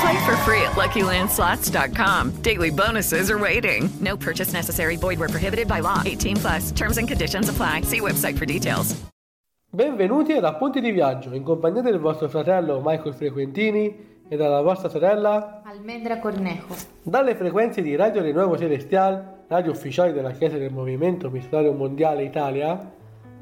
Play for free at LuckyLandSlots.com. Daily bonuses are waiting. No purchase necessary. Void where prohibited by law. 18 plus. Terms and conditions apply. See website for details. Benvenuti ad Appunti di Viaggio, in compagnia del vostro fratello Michael Frequentini e dalla vostra sorella Almendra Cornejo. Dalle frequenze di Radio Renuevo Celestial, radio ufficiale della Chiesa del Movimento Missionario Mondiale Italia,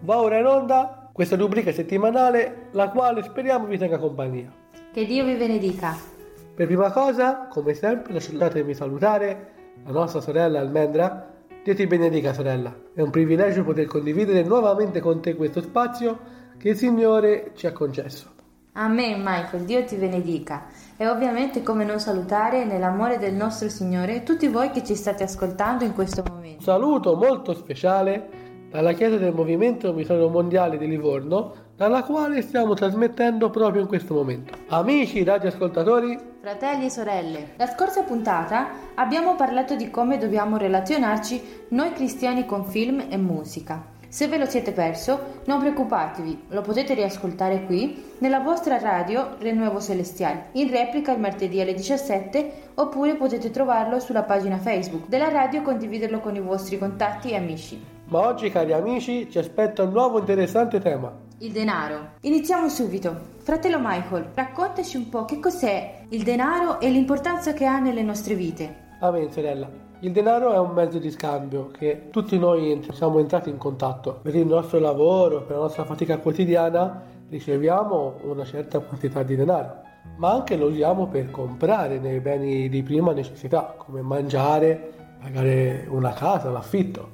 va ora in onda questa rubrica settimanale, la quale speriamo vi tenga compagnia. Che Dio vi benedica. Per prima cosa, come sempre, lasciatemi salutare la nostra sorella Almendra. Dio ti benedica, sorella. È un privilegio poter condividere nuovamente con te questo spazio che il Signore ci ha concesso. Amen, Michael. Dio ti benedica. E ovviamente come non salutare nell'amore del nostro Signore tutti voi che ci state ascoltando in questo momento. Un saluto molto speciale dalla Chiesa del Movimento Missionario Mondiale di Livorno, dalla quale stiamo trasmettendo proprio in questo momento. Amici radioascoltatori, fratelli e sorelle, la scorsa puntata abbiamo parlato di come dobbiamo relazionarci noi cristiani con film e musica. Se ve lo siete perso, non preoccupatevi, lo potete riascoltare qui nella vostra radio Renuevo Celestial, in replica il martedì alle 17 oppure potete trovarlo sulla pagina Facebook della radio e condividerlo con i vostri contatti e amici. Ma oggi cari amici ci aspetta un nuovo interessante tema. Il denaro. Iniziamo subito. Fratello Michael, raccontaci un po' che cos'è il denaro e l'importanza che ha nelle nostre vite. Amen, sorella. Il denaro è un mezzo di scambio che tutti noi siamo entrati in contatto. Per il nostro lavoro, per la nostra fatica quotidiana, riceviamo una certa quantità di denaro, ma anche lo usiamo per comprare dei beni di prima necessità, come mangiare, pagare una casa, l'affitto.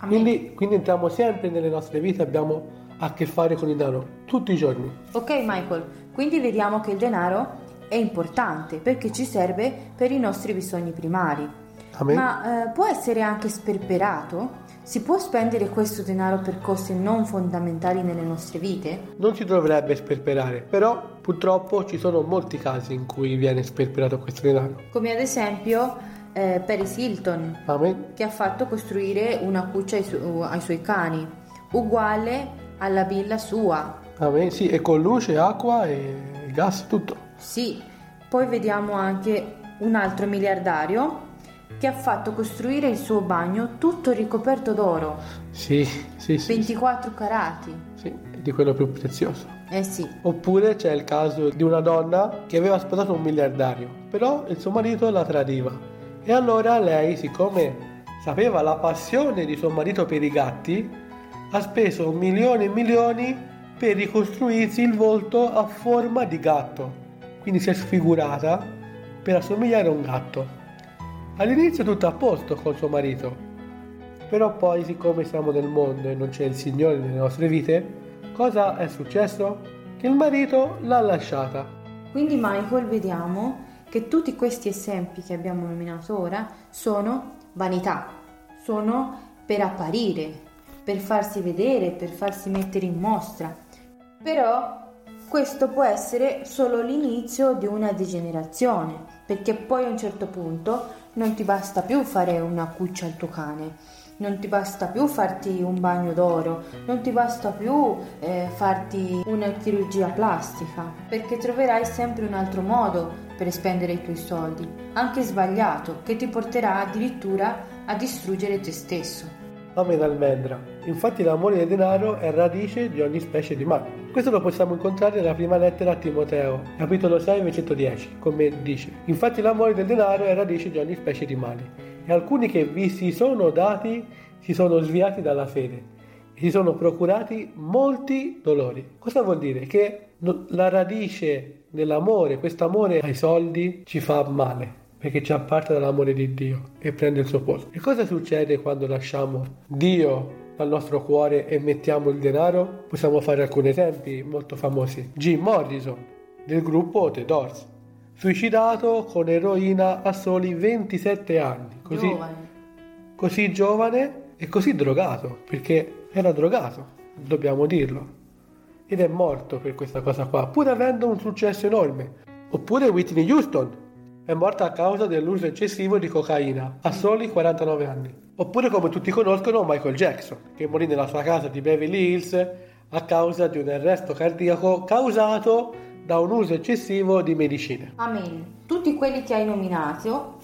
Quindi, quindi entriamo sempre nelle nostre vite, abbiamo a che fare con il denaro tutti i giorni. Ok Michael, quindi vediamo che il denaro è importante perché ci serve per i nostri bisogni primari. Amen. Ma eh, può essere anche sperperato? Si può spendere questo denaro per cose non fondamentali nelle nostre vite? Non si dovrebbe sperperare, però purtroppo ci sono molti casi in cui viene sperperato questo denaro. Come ad esempio eh, Paris Hilton, Amen. che ha fatto costruire una cuccia ai, su- ai suoi cani, uguale alla villa sua. Amen. Sì, e con luce, acqua e gas, tutto. Sì, poi vediamo anche un altro miliardario che ha fatto costruire il suo bagno tutto ricoperto d'oro. Sì, sì, sì. 24 carati. Sì, di quello più prezioso. Eh sì. Oppure c'è il caso di una donna che aveva sposato un miliardario, però il suo marito la tradiva. E allora lei, siccome sapeva la passione di suo marito per i gatti, ha speso milioni e milioni per ricostruirsi il volto a forma di gatto. Quindi si è sfigurata per assomigliare a un gatto. All'inizio tutto a posto col suo marito, però poi siccome siamo nel mondo e non c'è il Signore nelle nostre vite, cosa è successo? Che il marito l'ha lasciata. Quindi Michael vediamo che tutti questi esempi che abbiamo nominato ora sono vanità, sono per apparire, per farsi vedere, per farsi mettere in mostra. Però questo può essere solo l'inizio di una degenerazione, perché poi a un certo punto non ti basta più fare una cuccia al tuo cane, non ti basta più farti un bagno d'oro, non ti basta più eh, farti una chirurgia plastica, perché troverai sempre un altro modo per spendere i tuoi soldi, anche sbagliato, che ti porterà addirittura a distruggere te stesso. Amen almendra. Infatti l'amore del denaro è radice di ogni specie di male. Questo lo possiamo incontrare nella prima lettera a Timoteo, capitolo 6, versetto 10, come dice. Infatti l'amore del denaro è radice di ogni specie di male. E alcuni che vi si sono dati si sono sviati dalla fede e si sono procurati molti dolori. Cosa vuol dire? Che la radice dell'amore, questo amore ai soldi ci fa male perché ci apparte dall'amore di Dio e prende il suo posto. E cosa succede quando lasciamo Dio dal nostro cuore e mettiamo il denaro? Possiamo fare alcuni esempi molto famosi. Jim Morrison del gruppo The Doors, suicidato con eroina a soli 27 anni, così Giovane. così giovane e così drogato, perché era drogato, dobbiamo dirlo. Ed è morto per questa cosa qua, pur avendo un successo enorme. Oppure Whitney Houston è morta a causa dell'uso eccessivo di cocaina, a soli 49 anni. Oppure come tutti conoscono Michael Jackson, che morì nella sua casa di Beverly Hills a causa di un arresto cardiaco causato da un uso eccessivo di medicine. Amen. Tutti quelli che hai nominato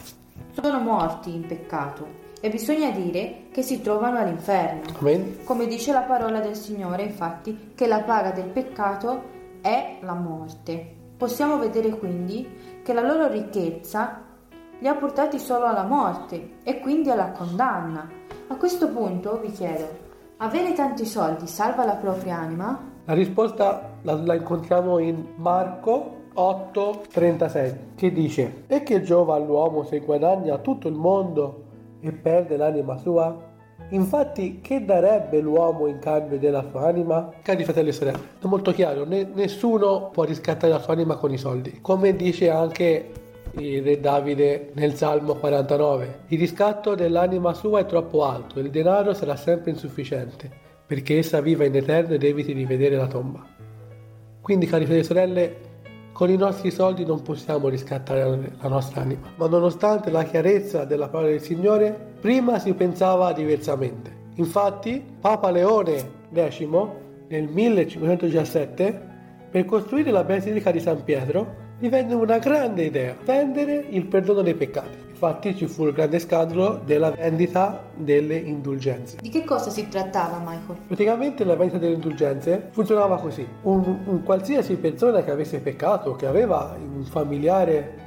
sono morti in peccato e bisogna dire che si trovano all'inferno. Amen. Come dice la parola del Signore, infatti, che la paga del peccato è la morte. Possiamo vedere quindi che la loro ricchezza li ha portati solo alla morte e quindi alla condanna. A questo punto vi chiedo, avere tanti soldi salva la propria anima? La risposta la, la incontriamo in Marco 8:36 che dice E che giova all'uomo se guadagna tutto il mondo e perde l'anima sua? Infatti che darebbe l'uomo in cambio della sua anima? Cari fratelli e sorelle, è molto chiaro, ne- nessuno può riscattare la sua anima con i soldi. Come dice anche il re Davide nel Salmo 49, il riscatto dell'anima sua è troppo alto, il denaro sarà sempre insufficiente, perché essa viva in eterno ed eviti di vedere la tomba. Quindi, cari fratelli e sorelle, con i nostri soldi non possiamo riscattare la nostra anima, ma nonostante la chiarezza della parola del Signore, prima si pensava diversamente. Infatti, Papa Leone X nel 1517, per costruire la Basilica di San Pietro, gli venne una grande idea, vendere il perdono dei peccati. Infatti ci fu il grande scandalo della vendita delle indulgenze. Di che cosa si trattava, Michael? Praticamente la vendita delle indulgenze funzionava così. Un, un qualsiasi persona che avesse peccato, che aveva un familiare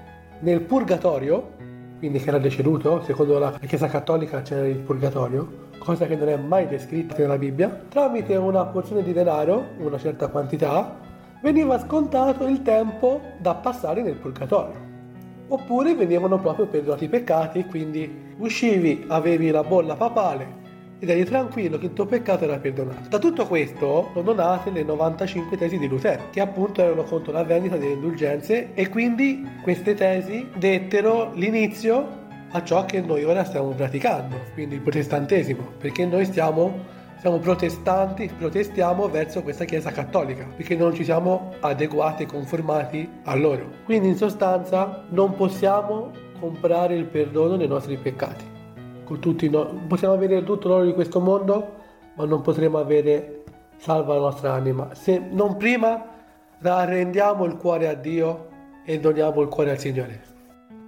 nel purgatorio, quindi che era deceduto, secondo la Chiesa Cattolica c'era il purgatorio, cosa che non è mai descritta nella Bibbia, tramite una porzione di denaro, una certa quantità, veniva scontato il tempo da passare nel purgatorio. Oppure venivano proprio perdonati i peccati, quindi uscivi, avevi la bolla papale ed eri tranquillo che il tuo peccato era perdonato. Da tutto questo sono nate le 95 tesi di Lutero, che appunto erano contro la vendita delle indulgenze e quindi queste tesi dettero l'inizio a ciò che noi ora stiamo praticando, quindi il protestantesimo, perché noi stiamo siamo protestanti, protestiamo verso questa Chiesa cattolica, perché non ci siamo adeguati e conformati a loro. Quindi in sostanza non possiamo comprare il perdono dei nostri peccati. No- possiamo avere tutto l'oro di questo mondo, ma non potremo avere salva la nostra anima. Se non prima arrendiamo il cuore a Dio e doniamo il cuore al Signore.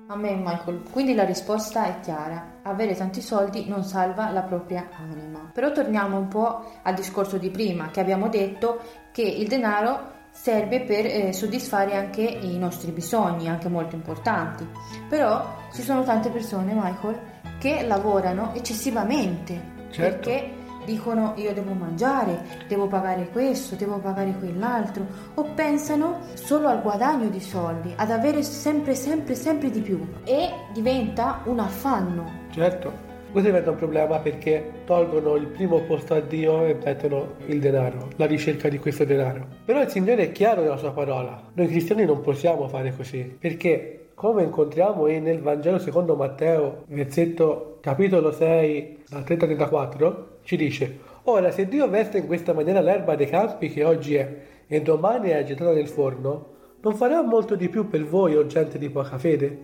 Amen, Michael. Quindi la risposta è chiara. Avere tanti soldi non salva la propria anima. Però torniamo un po' al discorso di prima, che abbiamo detto che il denaro serve per eh, soddisfare anche i nostri bisogni, anche molto importanti. Però ci sono tante persone, Michael, che lavorano eccessivamente Certo. perché dicono io devo mangiare, devo pagare questo, devo pagare quell'altro o pensano solo al guadagno di soldi, ad avere sempre sempre sempre di più e diventa un affanno. Certo, questo diventa un problema perché tolgono il primo posto a Dio e mettono il denaro, la ricerca di questo denaro. Però il Signore è chiaro nella sua parola. Noi cristiani non possiamo fare così, perché come incontriamo in- nel Vangelo secondo Matteo, versetto capitolo 6, dal 30 al 34, ci dice: Ora, se Dio veste in questa maniera l'erba dei campi che oggi è e domani è gettata nel forno, non farà molto di più per voi, o gente di poca fede?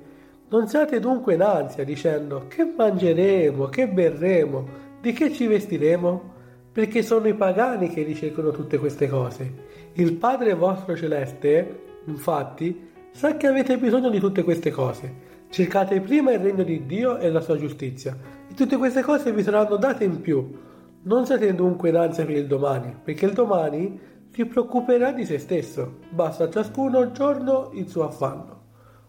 Non siate dunque in ansia dicendo che mangeremo, che berremo, di che ci vestiremo? Perché sono i pagani che ricercano tutte queste cose. Il Padre vostro celeste, infatti, sa che avete bisogno di tutte queste cose. Cercate prima il regno di Dio e la sua giustizia, e tutte queste cose vi saranno date in più. Non siate dunque in ansia per il domani, perché il domani si preoccuperà di se stesso. Basta a ciascuno giorno il suo affanno.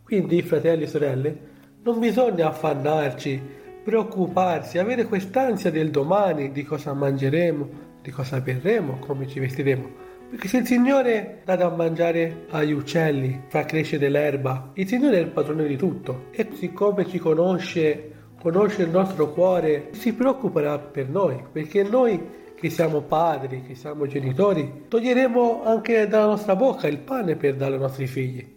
Quindi, fratelli e sorelle, non bisogna affannarci, preoccuparsi, avere quest'ansia del domani, di cosa mangeremo, di cosa berremo, come ci vestiremo. Perché se il Signore dà da mangiare agli uccelli, fa crescere l'erba, il Signore è il padrone di tutto. E siccome ci conosce, conosce il nostro cuore, si preoccuperà per noi, perché noi che siamo padri, che siamo genitori, toglieremo anche dalla nostra bocca il pane per dare ai nostri figli.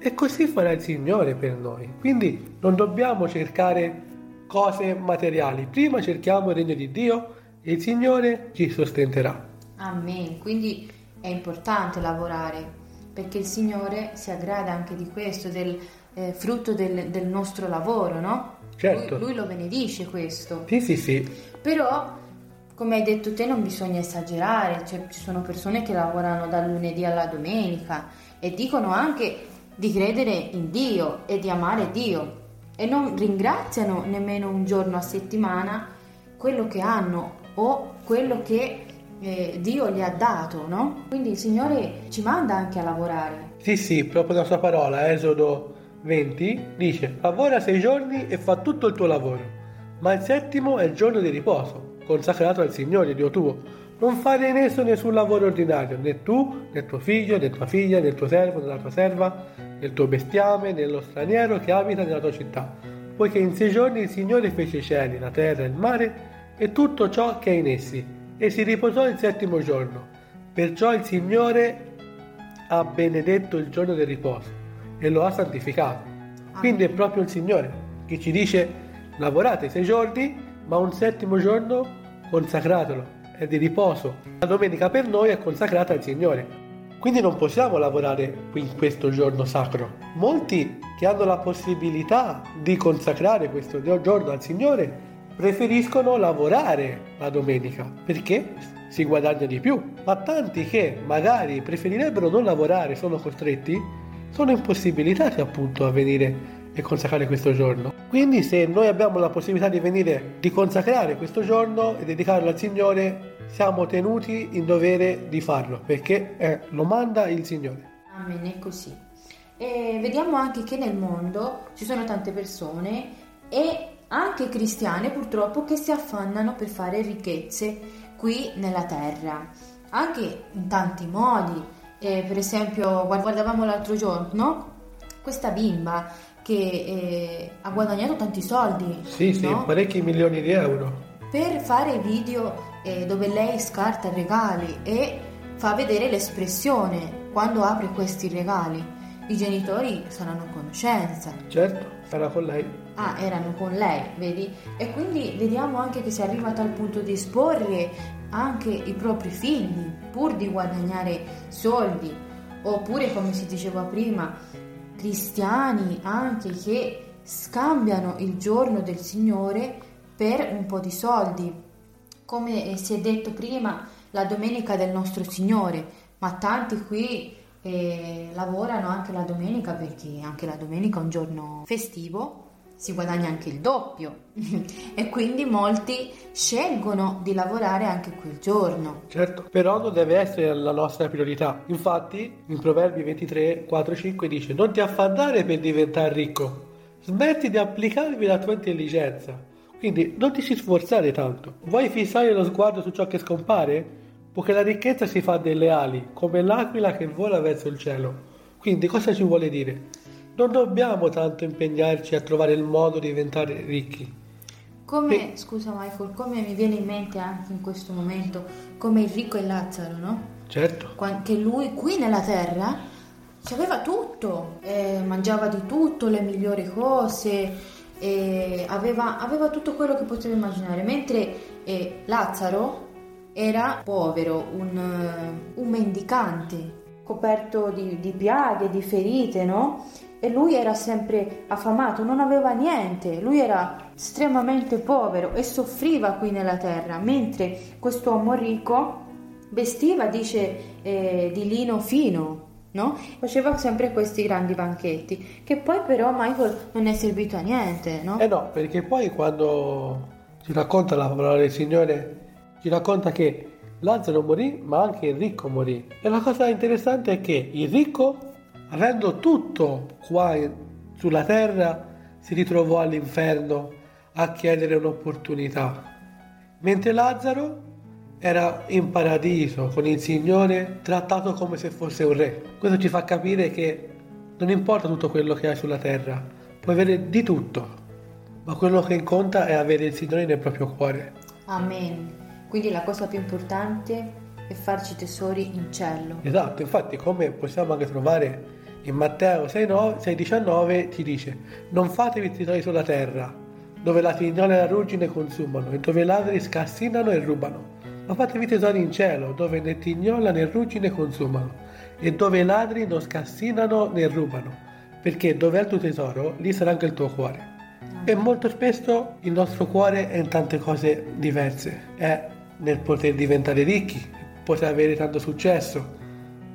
E così farà il Signore per noi. Quindi non dobbiamo cercare cose materiali, prima cerchiamo il regno di Dio e il Signore ci sostenterà. Amen. Quindi è importante lavorare perché il Signore si aggrada anche di questo, del eh, frutto del, del, nostro lavoro, no? Certo. Lui, lui lo benedice questo. Sì, sì, sì. Però come hai detto te non bisogna esagerare, cioè, ci sono persone che lavorano dal lunedì alla domenica e dicono anche di credere in Dio e di amare Dio e non ringraziano nemmeno un giorno a settimana quello che hanno o quello che eh, Dio gli ha dato, no? Quindi il Signore ci manda anche a lavorare. Sì, sì, proprio la sua parola, Esodo 20, dice lavora sei giorni e fa tutto il tuo lavoro, ma il settimo è il giorno di riposo consacrato al Signore Dio tuo. Non fare in esso nessun lavoro ordinario, né tu, né tuo figlio, né tua figlia, né tuo servo, né la tua serva, né il tuo bestiame, né lo straniero che abita nella tua città. Poiché in sei giorni il Signore fece i cieli, la terra il mare e tutto ciò che è in essi, e si riposò il settimo giorno. Perciò il Signore ha benedetto il giorno del riposo e lo ha santificato. Quindi è proprio il Signore che ci dice lavorate sei giorni, ma un settimo giorno consacratelo, è di riposo. La domenica per noi è consacrata al Signore. Quindi non possiamo lavorare in questo giorno sacro. Molti che hanno la possibilità di consacrare questo giorno al Signore preferiscono lavorare la domenica perché si guadagna di più. Ma tanti che magari preferirebbero non lavorare, sono costretti, sono impossibilitati appunto a venire e consacrare questo giorno. Quindi se noi abbiamo la possibilità di venire, di consacrare questo giorno e dedicarlo al Signore, siamo tenuti in dovere di farlo, perché eh, lo manda il Signore. Amen, è così. E vediamo anche che nel mondo ci sono tante persone e anche cristiane purtroppo che si affannano per fare ricchezze qui nella terra, anche in tanti modi. Eh, per esempio, guardavamo l'altro giorno questa bimba che eh, ha guadagnato tanti soldi. Sì, sì, no? parecchi milioni di euro. Per fare video eh, dove lei scarta regali e fa vedere l'espressione quando apre questi regali. I genitori saranno a conoscenza. Certo, sarà con lei. Ah, erano con lei, vedi? E quindi vediamo anche che si arriva a tal punto di esporre anche i propri figli pur di guadagnare soldi. Oppure, come si diceva prima, cristiani anche che scambiano il giorno del Signore per un po' di soldi. Come si è detto prima, la domenica del nostro Signore, ma tanti qui eh, lavorano anche la domenica perché anche la domenica è un giorno festivo si guadagna anche il doppio e quindi molti scelgono di lavorare anche quel giorno. Certo, però non deve essere la nostra priorità. Infatti, in Proverbi 23, 4, 5 dice: Non ti affannare per diventare ricco, smetti di applicarvi la tua intelligenza. Quindi non ti si sforzare tanto. Vuoi fissare lo sguardo su ciò che scompare? Poiché la ricchezza si fa delle ali, come l'aquila che vola verso il cielo. Quindi cosa ci vuole dire? Non dobbiamo tanto impegnarci a trovare il modo di diventare ricchi. Come, e... scusa Michael, come mi viene in mente anche in questo momento, come il ricco e Lazzaro, no? Certo. Che lui qui nella terra aveva tutto, eh, mangiava di tutto, le migliori cose, eh, aveva, aveva, tutto quello che poteva immaginare, mentre eh, Lazzaro era povero, un, un mendicante, coperto di, di piaghe, di ferite, no? E lui era sempre affamato, non aveva niente, lui era estremamente povero e soffriva qui nella terra, mentre quest'uomo ricco vestiva, dice, eh, di lino fino, no? Faceva sempre questi grandi banchetti, che poi però Michael non è servito a niente, no? Eh no, perché poi quando ci racconta la parola del Signore, ci racconta che Lazzaro morì, ma anche il ricco morì. E la cosa interessante è che il ricco avendo tutto qua sulla terra, si ritrovò all'inferno a chiedere un'opportunità. Mentre Lazzaro era in paradiso con il Signore trattato come se fosse un re. Questo ci fa capire che non importa tutto quello che hai sulla terra, puoi avere di tutto, ma quello che conta è avere il Signore nel proprio cuore. Amen. Quindi la cosa più importante è farci tesori in cielo. Esatto, infatti come possiamo anche trovare in Matteo 6,19 ci dice non fatevi tesori sulla terra, dove la tignola e la ruggine consumano e dove i ladri scassinano e rubano ma fatevi tesori in cielo, dove né tignola né ruggine consumano, e dove i ladri non scassinano né rubano, perché dove è il tuo tesoro, lì sarà anche il tuo cuore. E molto spesso il nostro cuore è in tante cose diverse, è nel poter diventare ricchi, poter avere tanto successo,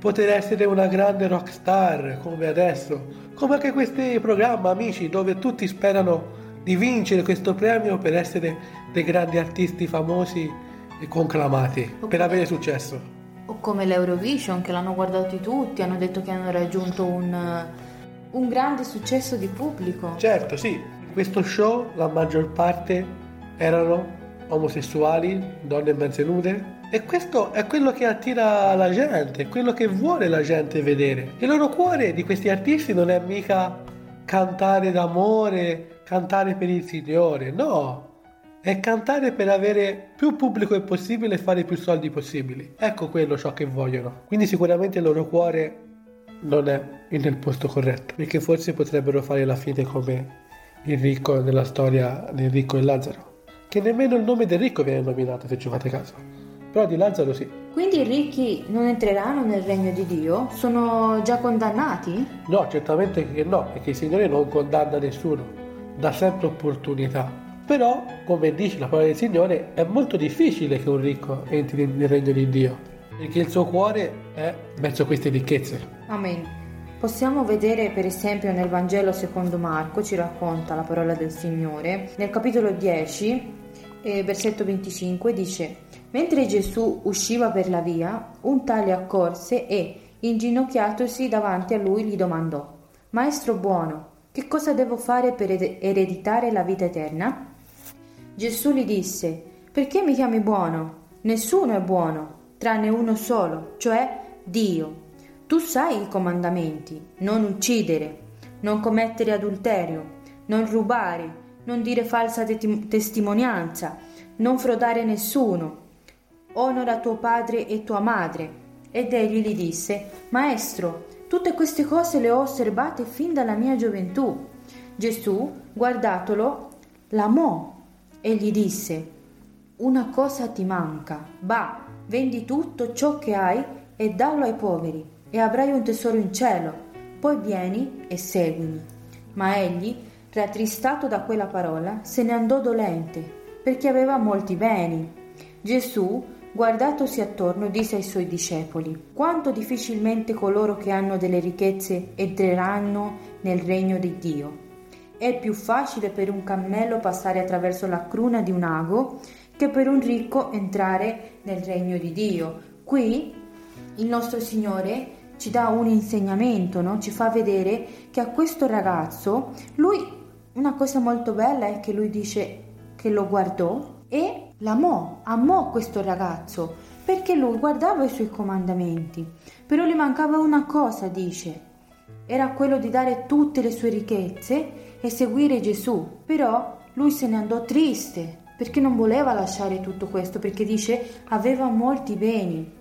poter essere una grande rock star come adesso, come anche questi programmi amici dove tutti sperano di vincere questo premio per essere dei grandi artisti famosi e conclamati per avere successo. O come l'Eurovision che l'hanno guardato tutti, hanno detto che hanno raggiunto un, un grande successo di pubblico. Certo, sì. In questo show la maggior parte erano omosessuali, donne mezze nude. E questo è quello che attira la gente, quello che vuole la gente vedere. Il loro cuore di questi artisti non è mica cantare d'amore, cantare per il Signore, no, è cantare per avere più pubblico possibile e fare più soldi possibili. Ecco quello ciò che vogliono. Quindi sicuramente il loro cuore non è nel posto corretto, perché forse potrebbero fare la fine come il ricco nella storia del ricco e Lazzaro, che nemmeno il nome del ricco viene nominato se ci fate caso. Però di Lazzaro sì. Quindi i ricchi non entreranno nel regno di Dio? Sono già condannati? No, certamente che no, perché il Signore non condanna nessuno, dà sempre opportunità. Però, come dice la parola del Signore, è molto difficile che un ricco entri nel regno di Dio, perché il suo cuore è verso queste ricchezze. Amen. Possiamo vedere per esempio nel Vangelo secondo Marco, ci racconta la parola del Signore, nel capitolo 10, eh, versetto 25, dice, mentre Gesù usciva per la via, un tale accorse e, inginocchiatosi davanti a lui, gli domandò, Maestro buono, che cosa devo fare per ereditare la vita eterna? Gesù gli disse, perché mi chiami buono? Nessuno è buono, tranne uno solo, cioè Dio. Tu sai i comandamenti, non uccidere, non commettere adulterio, non rubare, non dire falsa te- testimonianza, non frodare nessuno. Onora tuo padre e tua madre. Ed egli gli disse, Maestro, tutte queste cose le ho osservate fin dalla mia gioventù. Gesù, guardatolo, l'amò e gli disse, Una cosa ti manca, va, vendi tutto ciò che hai e dallo ai poveri, e avrai un tesoro in cielo, poi vieni e seguimi. Ma egli, rattristato da quella parola, se ne andò dolente, perché aveva molti beni. Gesù, guardatosi attorno, disse ai suoi discepoli, quanto difficilmente coloro che hanno delle ricchezze entreranno nel regno di Dio. È più facile per un cammello passare attraverso la cruna di un ago che per un ricco entrare nel regno di Dio. Qui il nostro Signore ci dà un insegnamento, no? ci fa vedere che a questo ragazzo, lui, una cosa molto bella è che lui dice che lo guardò e l'amò, amò questo ragazzo, perché lui guardava i suoi comandamenti, però gli mancava una cosa, dice, era quello di dare tutte le sue ricchezze e seguire Gesù. Però lui se ne andò triste perché non voleva lasciare tutto questo, perché dice aveva molti beni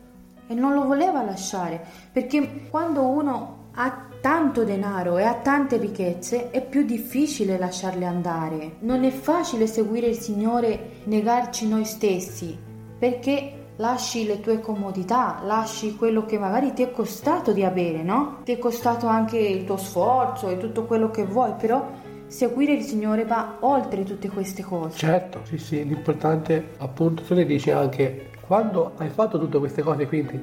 e non lo voleva lasciare, perché quando uno ha tanto denaro e ha tante ricchezze è più difficile lasciarle andare. Non è facile seguire il Signore, negarci noi stessi, perché lasci le tue comodità, lasci quello che magari ti è costato di avere, no? Ti è costato anche il tuo sforzo e tutto quello che vuoi, però seguire il Signore va oltre tutte queste cose. Certo, sì, sì, l'importante appunto tu ne dici anche quando hai fatto tutte queste cose, quindi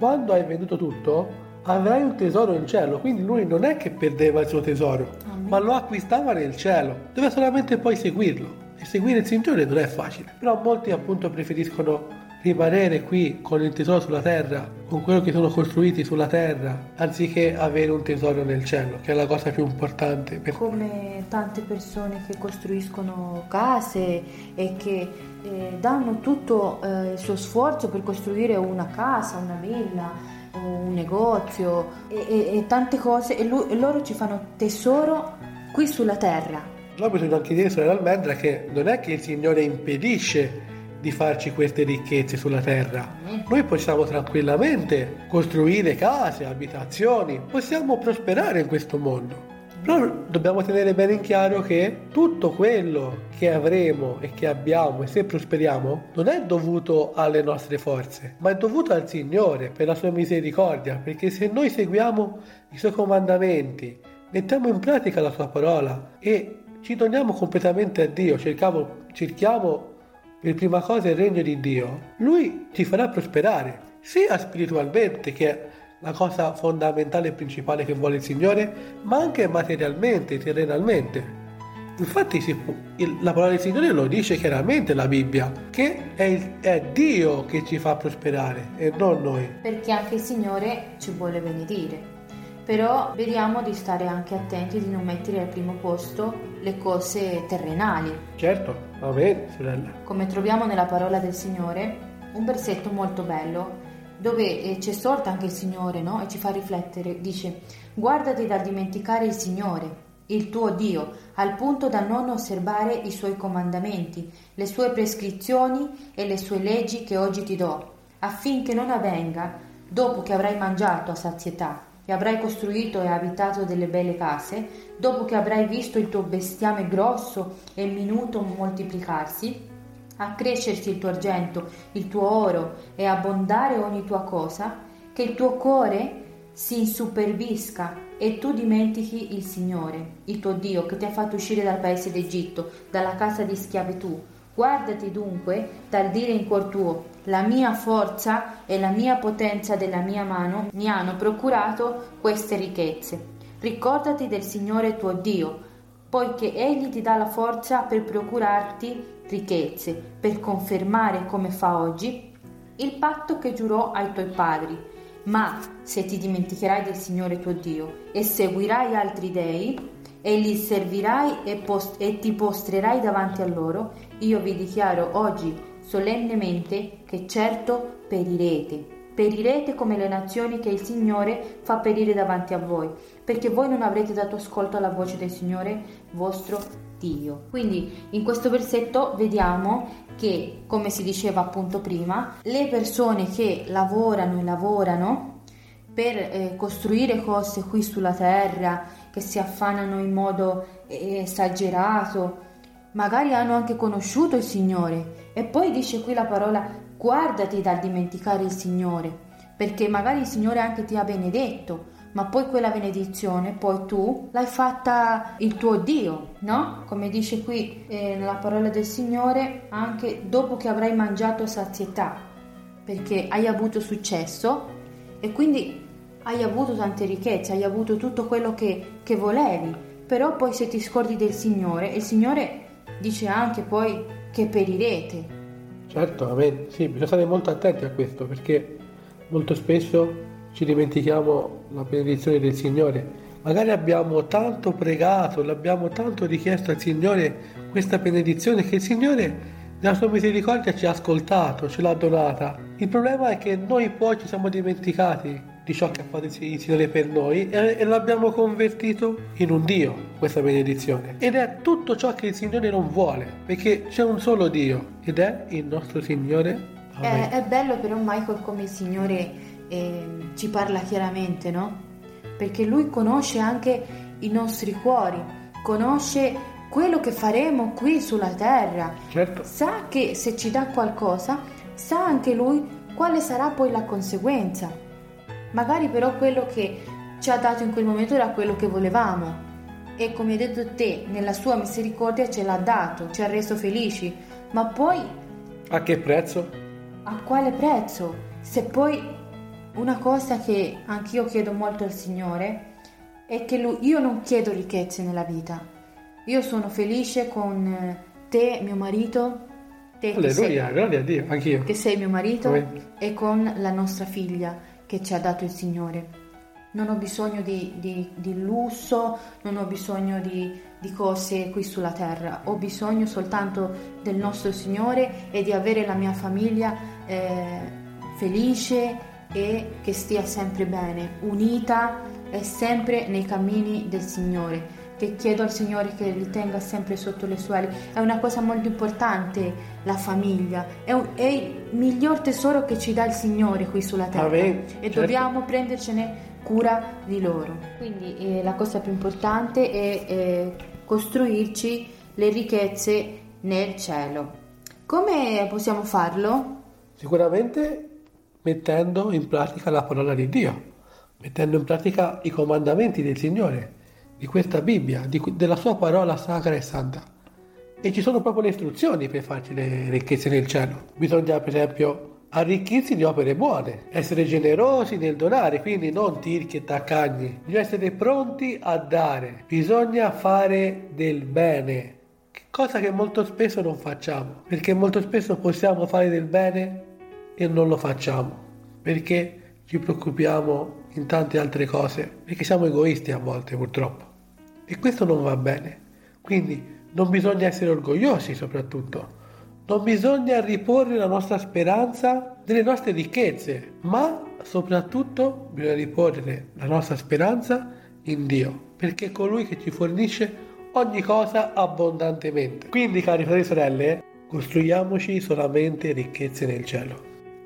quando hai venduto tutto avrai un tesoro in cielo, quindi lui non è che perdeva il suo tesoro, Amen. ma lo acquistava nel cielo, deve solamente poi seguirlo. E seguire il Signore non è facile, però molti appunto preferiscono rimanere qui con il tesoro sulla terra, con quello che sono costruiti sulla terra, anziché avere un tesoro nel cielo, che è la cosa più importante. Per... Come tante persone che costruiscono case e che eh, danno tutto eh, il suo sforzo per costruire una casa, una villa, un negozio e, e, e tante cose e, lui, e loro ci fanno tesoro qui sulla terra. Allora bisogna anche dire, sorella Almendra, che non è che il Signore impedisce di farci queste ricchezze sulla terra. Noi possiamo tranquillamente costruire case, abitazioni, possiamo prosperare in questo mondo. Però dobbiamo tenere bene in chiaro che tutto quello che avremo e che abbiamo e se prosperiamo non è dovuto alle nostre forze, ma è dovuto al Signore per la sua misericordia, perché se noi seguiamo i suoi comandamenti, mettiamo in pratica la sua parola e ci doniamo completamente a Dio, cerchiamo, cerchiamo per prima cosa il regno di Dio, Lui ci farà prosperare, sia spiritualmente che la cosa fondamentale e principale che vuole il Signore, ma anche materialmente, terrenalmente. Infatti la parola del Signore lo dice chiaramente la Bibbia, che è, il, è, Dio che ci fa prosperare e non noi. Perché anche il Signore ci vuole benedire. Però vediamo di stare anche attenti di non mettere al primo posto le cose terrenali. Certo, amen, sorella. Come troviamo nella parola del Signore, un versetto molto bello dove eh, c'è sorta anche il Signore, no? E ci fa riflettere, dice, guardati dal dimenticare il Signore, il tuo Dio, al punto da non osservare i suoi comandamenti, le sue prescrizioni e le sue leggi che oggi ti do, affinché non avvenga, dopo che avrai mangiato a sazietà e avrai costruito e abitato delle belle case, dopo che avrai visto il tuo bestiame grosso e minuto moltiplicarsi, accrescersi il tuo argento, il tuo oro e abbondare ogni tua cosa, che il tuo cuore si insupervisca e tu dimentichi il Signore, il tuo Dio, che ti ha fatto uscire dal paese d'Egitto, dalla casa di schiavitù. Guardati dunque dal dire in cuor tuo, la mia forza e la mia potenza della mia mano mi hanno procurato queste ricchezze. Ricordati del Signore tuo Dio, poiché Egli ti dà la forza per procurarti ricchezze, per confermare come fa oggi il patto che giurò ai tuoi padri. Ma se ti dimenticherai del Signore tuo Dio e seguirai altri dei e li servirai e, post- e ti postrerai davanti a loro, io vi dichiaro oggi solennemente che certo perirete. Perirete come le nazioni che il Signore fa perire davanti a voi, perché voi non avrete dato ascolto alla voce del Signore vostro Dio. Quindi in questo versetto vediamo che, come si diceva appunto prima, le persone che lavorano e lavorano per eh, costruire cose qui sulla terra, che si affannano in modo eh, esagerato, magari hanno anche conosciuto il Signore. E poi dice qui la parola guardati dal dimenticare il Signore, perché magari il Signore anche ti ha benedetto, ma poi quella benedizione, poi tu l'hai fatta il tuo Dio, no? Come dice qui eh, nella parola del Signore, anche dopo che avrai mangiato sazietà, perché hai avuto successo e quindi hai avuto tante ricchezze, hai avuto tutto quello che, che volevi, però poi se ti scordi del Signore, il Signore dice anche poi che perirete. Certo, amen. Sì, bisogna stare molto attenti a questo perché molto spesso ci dimentichiamo la benedizione del Signore. Magari abbiamo tanto pregato, l'abbiamo tanto richiesto al Signore questa benedizione che il Signore nella sua misericordia ci ha ascoltato, ce l'ha donata. Il problema è che noi poi ci siamo dimenticati di ciò che ha fatto il Signore per noi e, e l'abbiamo convertito in un Dio, questa benedizione. Ed è tutto ciò che il Signore non vuole, perché c'è un solo Dio ed è il nostro Signore. È, è bello però Michael come il Signore eh, ci parla chiaramente, no? Perché lui conosce anche i nostri cuori, conosce quello che faremo qui sulla terra. Certo. Sa che se ci dà qualcosa, sa anche lui quale sarà poi la conseguenza. Magari però quello che ci ha dato in quel momento era quello che volevamo. E come hai detto te, nella sua misericordia ce l'ha dato, ci ha reso felici. Ma poi... A che prezzo? A quale prezzo? Se poi una cosa che anch'io chiedo molto al Signore è che lui, io non chiedo ricchezze nella vita. Io sono felice con te, mio marito, te che sei, Alleluia, gloria a Dio, anch'io. che sei mio marito Amen. e con la nostra figlia che ci ha dato il Signore. Non ho bisogno di, di- di lusso, non ho bisogno di, di cose qui sulla terra, ho bisogno soltanto del nostro Signore e di avere la mia famiglia eh, felice e che stia sempre bene, unita e sempre nei cammini del Signore. Che chiedo al Signore che li tenga sempre sotto le sue ali. È una cosa molto importante la famiglia, è, un- è il miglior tesoro che ci dà il Signore qui sulla terra Amen, e certo. dobbiamo prendercene cura di loro. Quindi eh, la cosa più importante è eh, costruirci le ricchezze nel cielo. Come possiamo farlo? Sicuramente mettendo in pratica la parola di Dio, mettendo in pratica i comandamenti del Signore, di questa Bibbia, di della sua parola sacra e santa. E ci sono proprio le istruzioni per farci le ricchezze nel cielo. Bisogna, per esempio, arricchirsi di opere buone, essere generosi nel donare, quindi non tirchi e taccagni. Bisogna essere pronti a dare, bisogna fare del bene, cosa che molto spesso non facciamo, perché molto spesso possiamo fare del bene e non lo facciamo, perché ci preoccupiamo in tante altre cose, perché siamo egoisti a volte purtroppo. E questo non va bene. Quindi non bisogna essere orgogliosi soprattutto. Non bisogna riporre la nostra speranza nelle nostre ricchezze, ma soprattutto bisogna riporre la nostra speranza in Dio, perché è colui che ci fornisce ogni cosa abbondantemente. Quindi, cari fratelli e sorelle, costruiamoci solamente ricchezze nel cielo.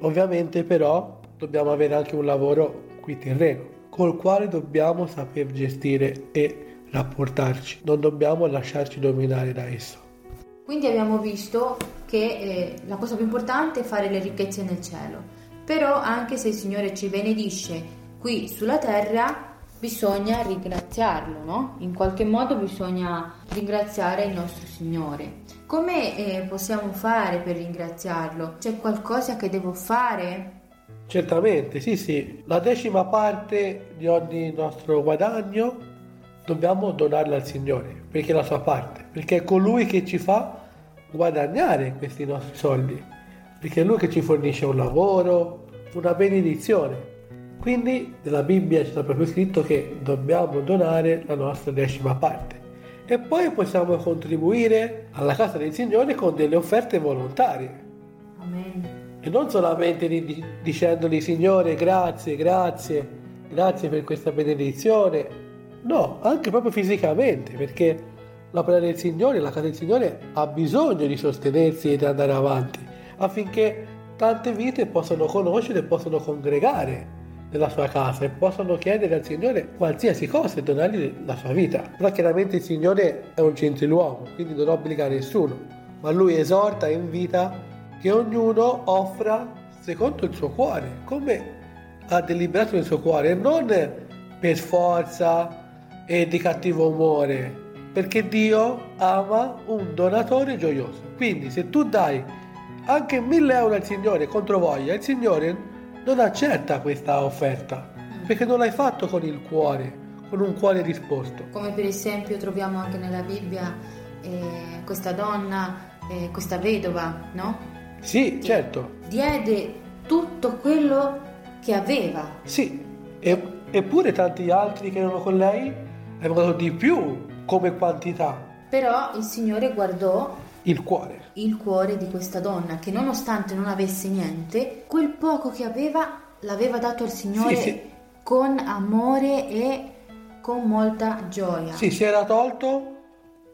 Ovviamente però dobbiamo avere anche un lavoro qui terreno, col quale dobbiamo saper gestire e rapportarci. Non dobbiamo lasciarci dominare da esso. Quindi abbiamo visto che eh, la cosa più importante è fare le ricchezze nel cielo. Però anche se il Signore ci benedisce qui sulla terra, bisogna ringraziarlo, no? In qualche modo bisogna ringraziare il nostro Signore. Come eh, possiamo fare per ringraziarlo? C'è qualcosa che devo fare? Certamente, sì, sì. La decima parte di ogni nostro guadagno dobbiamo donarla al Signore, perché è la sua parte, perché è colui che ci fa guadagnare questi nostri soldi, perché è lui che ci fornisce un lavoro, una benedizione. Quindi nella Bibbia c'è proprio scritto che dobbiamo donare la nostra decima parte. E poi possiamo contribuire alla casa del Signore con delle offerte volontarie. Amen. E non solamente di- di- dicendogli Signore grazie, grazie, grazie per questa benedizione, no, anche proprio fisicamente, perché l'opera del Signore, la casa del Signore ha bisogno di sostenersi e di andare avanti, affinché tante vite possano conoscere e possano congregare nella sua casa e possano chiedere al Signore qualsiasi cosa e donargli la sua vita. Però chiaramente il Signore è un gentiluomo, quindi non obbliga nessuno, ma lui esorta e invita che ognuno offra secondo il suo cuore, come ha deliberato nel suo cuore, non per forza e di cattivo umore, perché Dio ama un donatore gioioso. Quindi se tu dai anche 1000 euro al Signore contro voglia, il Signore non accetta questa offerta, perché non l'hai fatto con il cuore, con un cuore disposto. Come per esempio troviamo anche nella Bibbia eh, questa donna, eh, questa vedova, no? Sì, certo, Diede tutto quello che aveva. sì, e- eppure tanti altri che erano con lei dato di più come quantità, Però il Signore guardò il cuore. il cuore di questa donna che nonostante non avesse niente, quel poco che aveva l'aveva dato al Signore Sì, sì. con amore e con molta gioia. Sì, si era tolto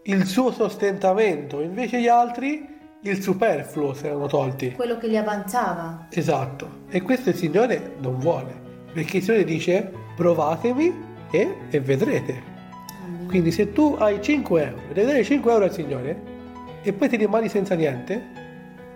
il suo sostentamento, invece gli altri il superfluo si erano tolti. Quello che gli avanzava. Esatto, e questo il Signore non vuole, perché il Signore dice provatemi e, e vedrete. Quindi se tu hai 5 euro, devi dare 5 euro al Signore e poi ti rimani senza niente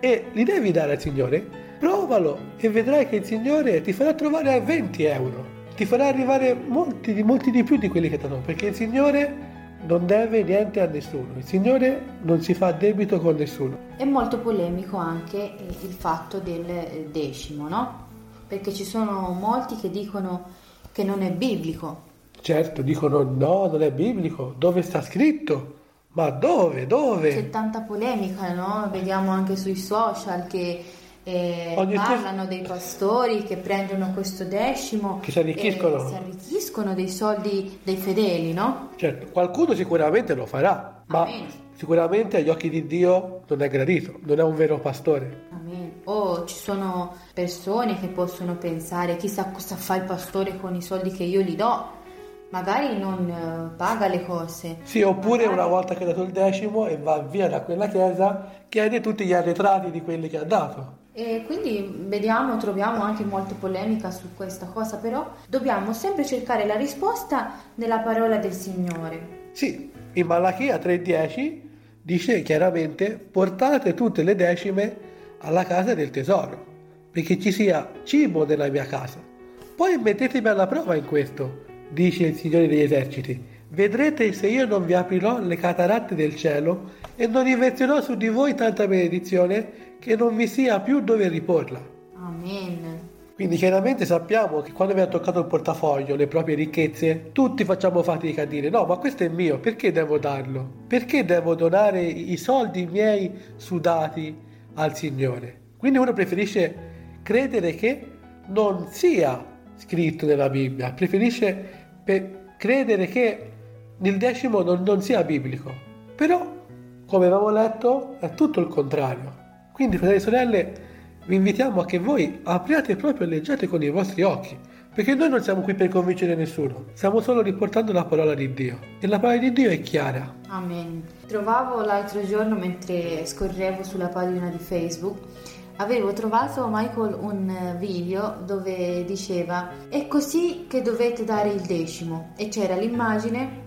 e li devi dare al Signore, provalo e vedrai che il Signore ti farà trovare 20 euro, ti farà arrivare molti, di- molti di più di quelli che ti hanno, perché il Signore non deve niente a nessuno, il Signore non si fa debito con nessuno. È molto polemico anche eh, il fatto del eh, decimo, no? Perché ci sono molti che dicono che non è biblico. Certo, dicono no, non è biblico, dove sta scritto? Ma dove? Dove? C'è tanta polemica, no? Vediamo anche sui social che eh, parlano dei pastori che prendono questo decimo Che si arricchiscono. si arricchiscono dei soldi dei fedeli, no? Certo, qualcuno sicuramente lo farà, ma Amen. sicuramente agli occhi di Dio non è gradito, non è un vero pastore. Amen. O ci sono persone che possono pensare chissà cosa fa il pastore con i soldi che io gli do. Magari non eh, paga le cose. Sì, oppure Magari- una volta che ha dato il decimo e va via da quella chiesa, chiede tutti gli arretrati di quelli che ha dato. E quindi vediamo, troviamo anche molta polemica su questa cosa, però dobbiamo sempre cercare la risposta nella parola del Signore. Sì, in Malachia 3.10 dice chiaramente portate tutte le decime alla casa del tesoro, perché ci sia cibo nella mia casa. Poi mettetemi alla prova in questo, dice il Signore degli eserciti. Vedrete se io non vi aprirò le cataratte del cielo e non investirò su di voi tanta benedizione che non vi sia più dove riporla. Amen. Quindi chiaramente sappiamo che quando abbiamo toccato il portafoglio, le proprie ricchezze, tutti facciamo fatica a dire no, ma questo è mio, perché devo darlo? Perché devo donare i soldi miei sudati al Signore? Quindi uno preferisce credere che non sia scritto nella Bibbia, preferisce credere che il decimo non, non sia biblico. Però, come avevamo letto, è tutto il contrario. Quindi, fratelli e sorelle, vi invitiamo a che voi apriate proprio e leggiate con i vostri occhi, perché noi non siamo qui per convincere nessuno, stiamo solo riportando la parola di Dio. E la parola di Dio è chiara. Amen. Trovavo l'altro giorno mentre scorrevo sulla pagina di Facebook, avevo trovato Michael un eh, video dove diceva è così che dovete dare il decimo e c'era l'immagine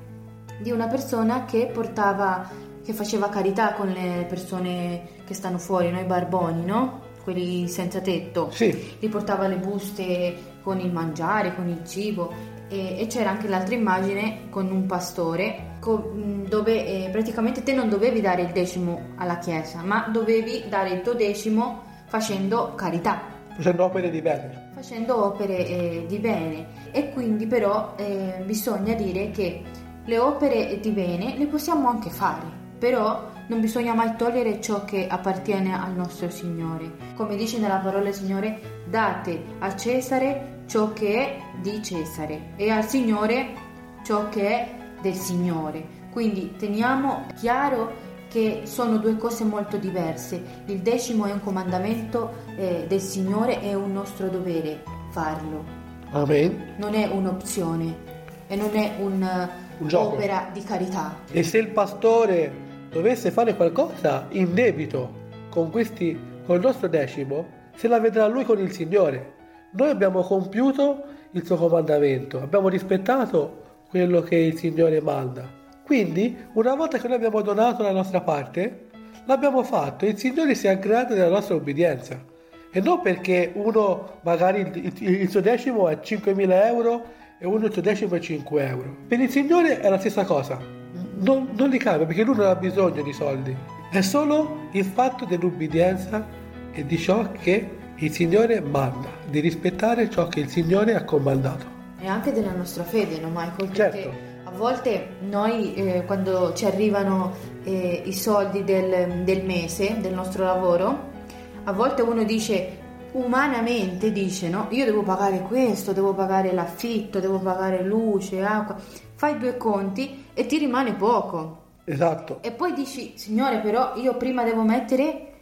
di una persona che portava, che faceva carità con le persone che stanno fuori, no? i barboni, no? Quelli senza tetto. Sì, Gli portava le buste con il mangiare, con il cibo e, e c'era anche l'altra immagine con un pastore co- mh, dove eh, praticamente te non dovevi dare il decimo alla chiesa, ma dovevi dare il tuo decimo facendo carità, facendo opere di bene. facendo opere eh, di bene e quindi però eh, bisogna dire che le opere di bene le possiamo anche fare, però non bisogna mai togliere ciò che appartiene al nostro Signore. Come dice nella parola del Signore, date a Cesare ciò che è di Cesare e al Signore ciò che è del Signore. Quindi teniamo chiaro che sono due cose molto diverse. Il decimo è un comandamento eh, del Signore, è un nostro dovere farlo. Amen. Non è un'opzione e non è un, un'opera di carità. E se il pastore dovesse fare qualcosa in debito con questi, con il nostro decimo, se la vedrà lui con il Signore. Noi abbiamo compiuto il suo comandamento, abbiamo rispettato quello che il Signore manda. Quindi, una volta che noi abbiamo donato la nostra parte, l'abbiamo fatto e il Signore si è aggradato della nostra obbedienza. E non perché uno magari il, il- il suo decimo è 5.000 euro e uno il suo decimo è 5 euro. Per il Signore è la stessa cosa. Non, non li cambia perché lui non ha bisogno di soldi. È solo il fatto dell'ubbidienza e di ciò che il Signore manda, di rispettare ciò che il Signore ha comandato. E anche della nostra fede, no Michael? Perché Certo. A volte noi eh, quando ci arrivano eh, i soldi del, del mese, del nostro lavoro, a volte uno dice, umanamente dice, no? Io devo pagare questo, devo pagare l'affitto, devo pagare luce, acqua. Fai due conti e ti rimane poco. Esatto. E poi dici, Signore, però io prima devo mettere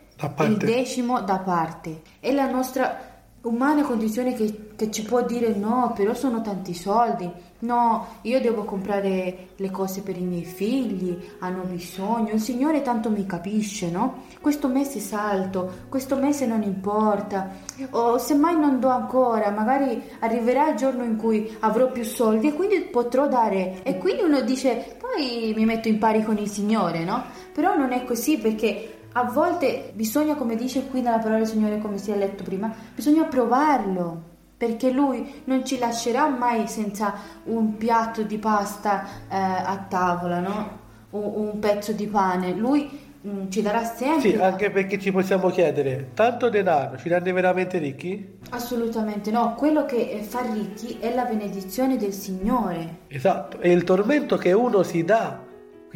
il decimo da parte. È la nostra umana condizione che, che ci può dire no, però sono tanti soldi. No, io devo comprare le cose per i miei figli, hanno bisogno. Il Signore tanto mi capisce, no? Questo mese salto, questo mese non importa. O semmai non do ancora, magari arriverà il giorno in cui avrò più soldi e quindi potrò dare. E quindi uno dice, poi mi metto in pari con il Signore, no? Però non è così perché a volte bisogna, come dice qui nella parola del Signore, come si è letto prima, bisogna provarlo. Perché lui non ci lascerà mai senza un piatto di pasta eh, a tavola, no? Un, un pezzo di pane. Lui mm, ci darà sempre. Sì, anche perché ci possiamo chiedere, tanto denaro ci rende veramente ricchi? Assolutamente no. Quello che eh, fa ricchi è la benedizione del Signore. Esatto, e il tormento che uno si dà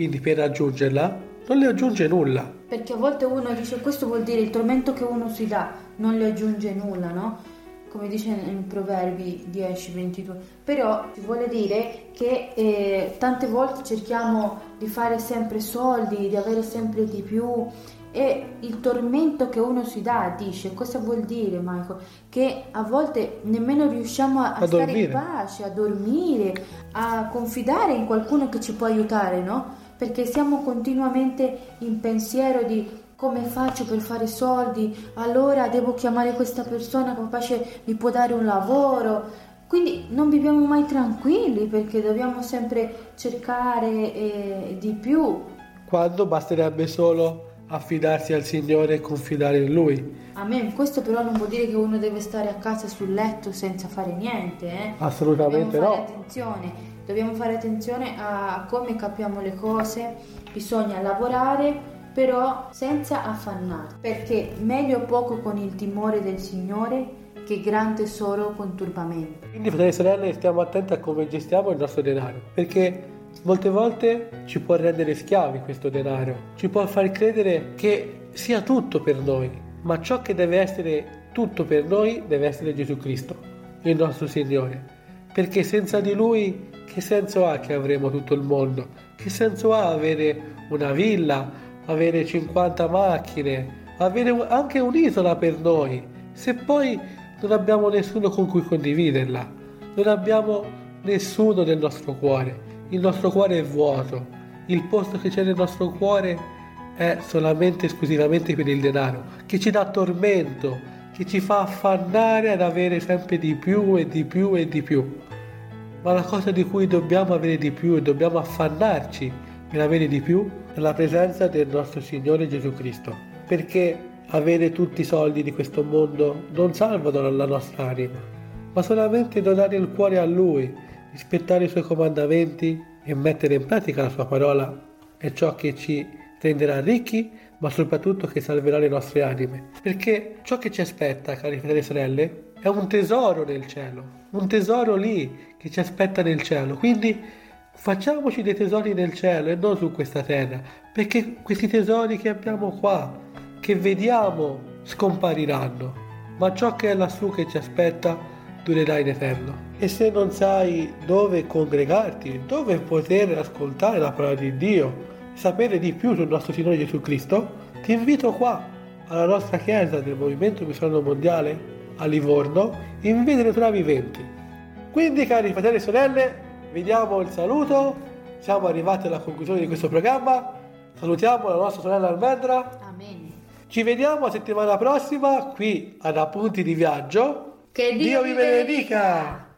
quindi per raggiungerla, non le aggiunge nulla. Perché a volte uno dice questo vuol dire il tormento che uno si dà, non le aggiunge nulla, no? Come dice in Proverbi 10-22. Però vuole dire che eh, tante volte cerchiamo di fare sempre soldi, di avere sempre di più e il tormento che uno si dà, dice, cosa vuol dire Michael? Che a volte nemmeno riusciamo a, a, A stare dormire. in pace, a dormire, a confidare in qualcuno che ci può aiutare, no? Perché siamo continuamente in pensiero di come faccio per fare soldi, allora devo chiamare questa persona capace mi può dare un lavoro. Quindi non viviamo mai tranquilli perché dobbiamo sempre cercare eh, di più. Quando basterebbe solo affidarsi al Signore e confidare in Lui. Amen. Questo però non vuol dire che uno deve stare a casa sul letto senza fare niente, eh? Assolutamente dobbiamo fare no. attenzione, dobbiamo fare attenzione a come capiamo le cose, bisogna lavorare però senza affannarsi, perché meglio poco con il timore del Signore che gran tesoro con turbamento. Quindi, fratelli e sorelle, stiamo attenti a come gestiamo il nostro denaro, perché molte volte ci può rendere schiavi questo denaro, ci può far credere che sia tutto per noi, ma ciò che deve essere tutto per noi deve essere Gesù Cristo, il nostro Signore, perché senza di Lui che senso ha che avremo tutto il mondo? Che senso ha avere una villa, avere 50 macchine, avere anche un'isola per noi, se poi non abbiamo nessuno con cui condividerla, non abbiamo nessuno nel nostro cuore, il nostro cuore è vuoto, il posto che c'è nel nostro cuore è solamente esclusivamente per il denaro, che ci dà tormento, che ci fa affannare ad avere sempre di più e di più e di più. Ma la cosa di cui dobbiamo avere di più e dobbiamo affannarci per avere di più è la presenza del nostro Signore Gesù Cristo. Perché avere tutti i soldi di questo mondo non salvano la nostra anima, ma solamente donare il cuore a Lui, rispettare i Suoi comandamenti e mettere in pratica la Sua parola è ciò che ci renderà ricchi, ma soprattutto che salverà le nostre anime. Perché ciò che ci aspetta, cari fratelli e sorelle, è un tesoro nel cielo, un tesoro lì che ci aspetta nel cielo. Quindi facciamoci dei tesori nel cielo e non su questa terra, perché questi tesori che abbiamo qua, che vediamo, scompariranno, ma ciò che è lassù che ci aspetta durerà in eterno. E se non sai dove congregarti, dove poter ascoltare la parola di Dio, sapere di più sul nostro Signore Gesù Cristo, ti invito qua alla nostra chiesa del Movimento Missionario Mondiale a Livorno in via delle Travi 20. Quindi cari fratelli e sorelle, vediamo il saluto, siamo arrivati alla conclusione di questo programma, salutiamo la nostra sorella Almendra, Amen. ci vediamo la settimana prossima qui ad Appunti di Viaggio. Che Dio vi benedica!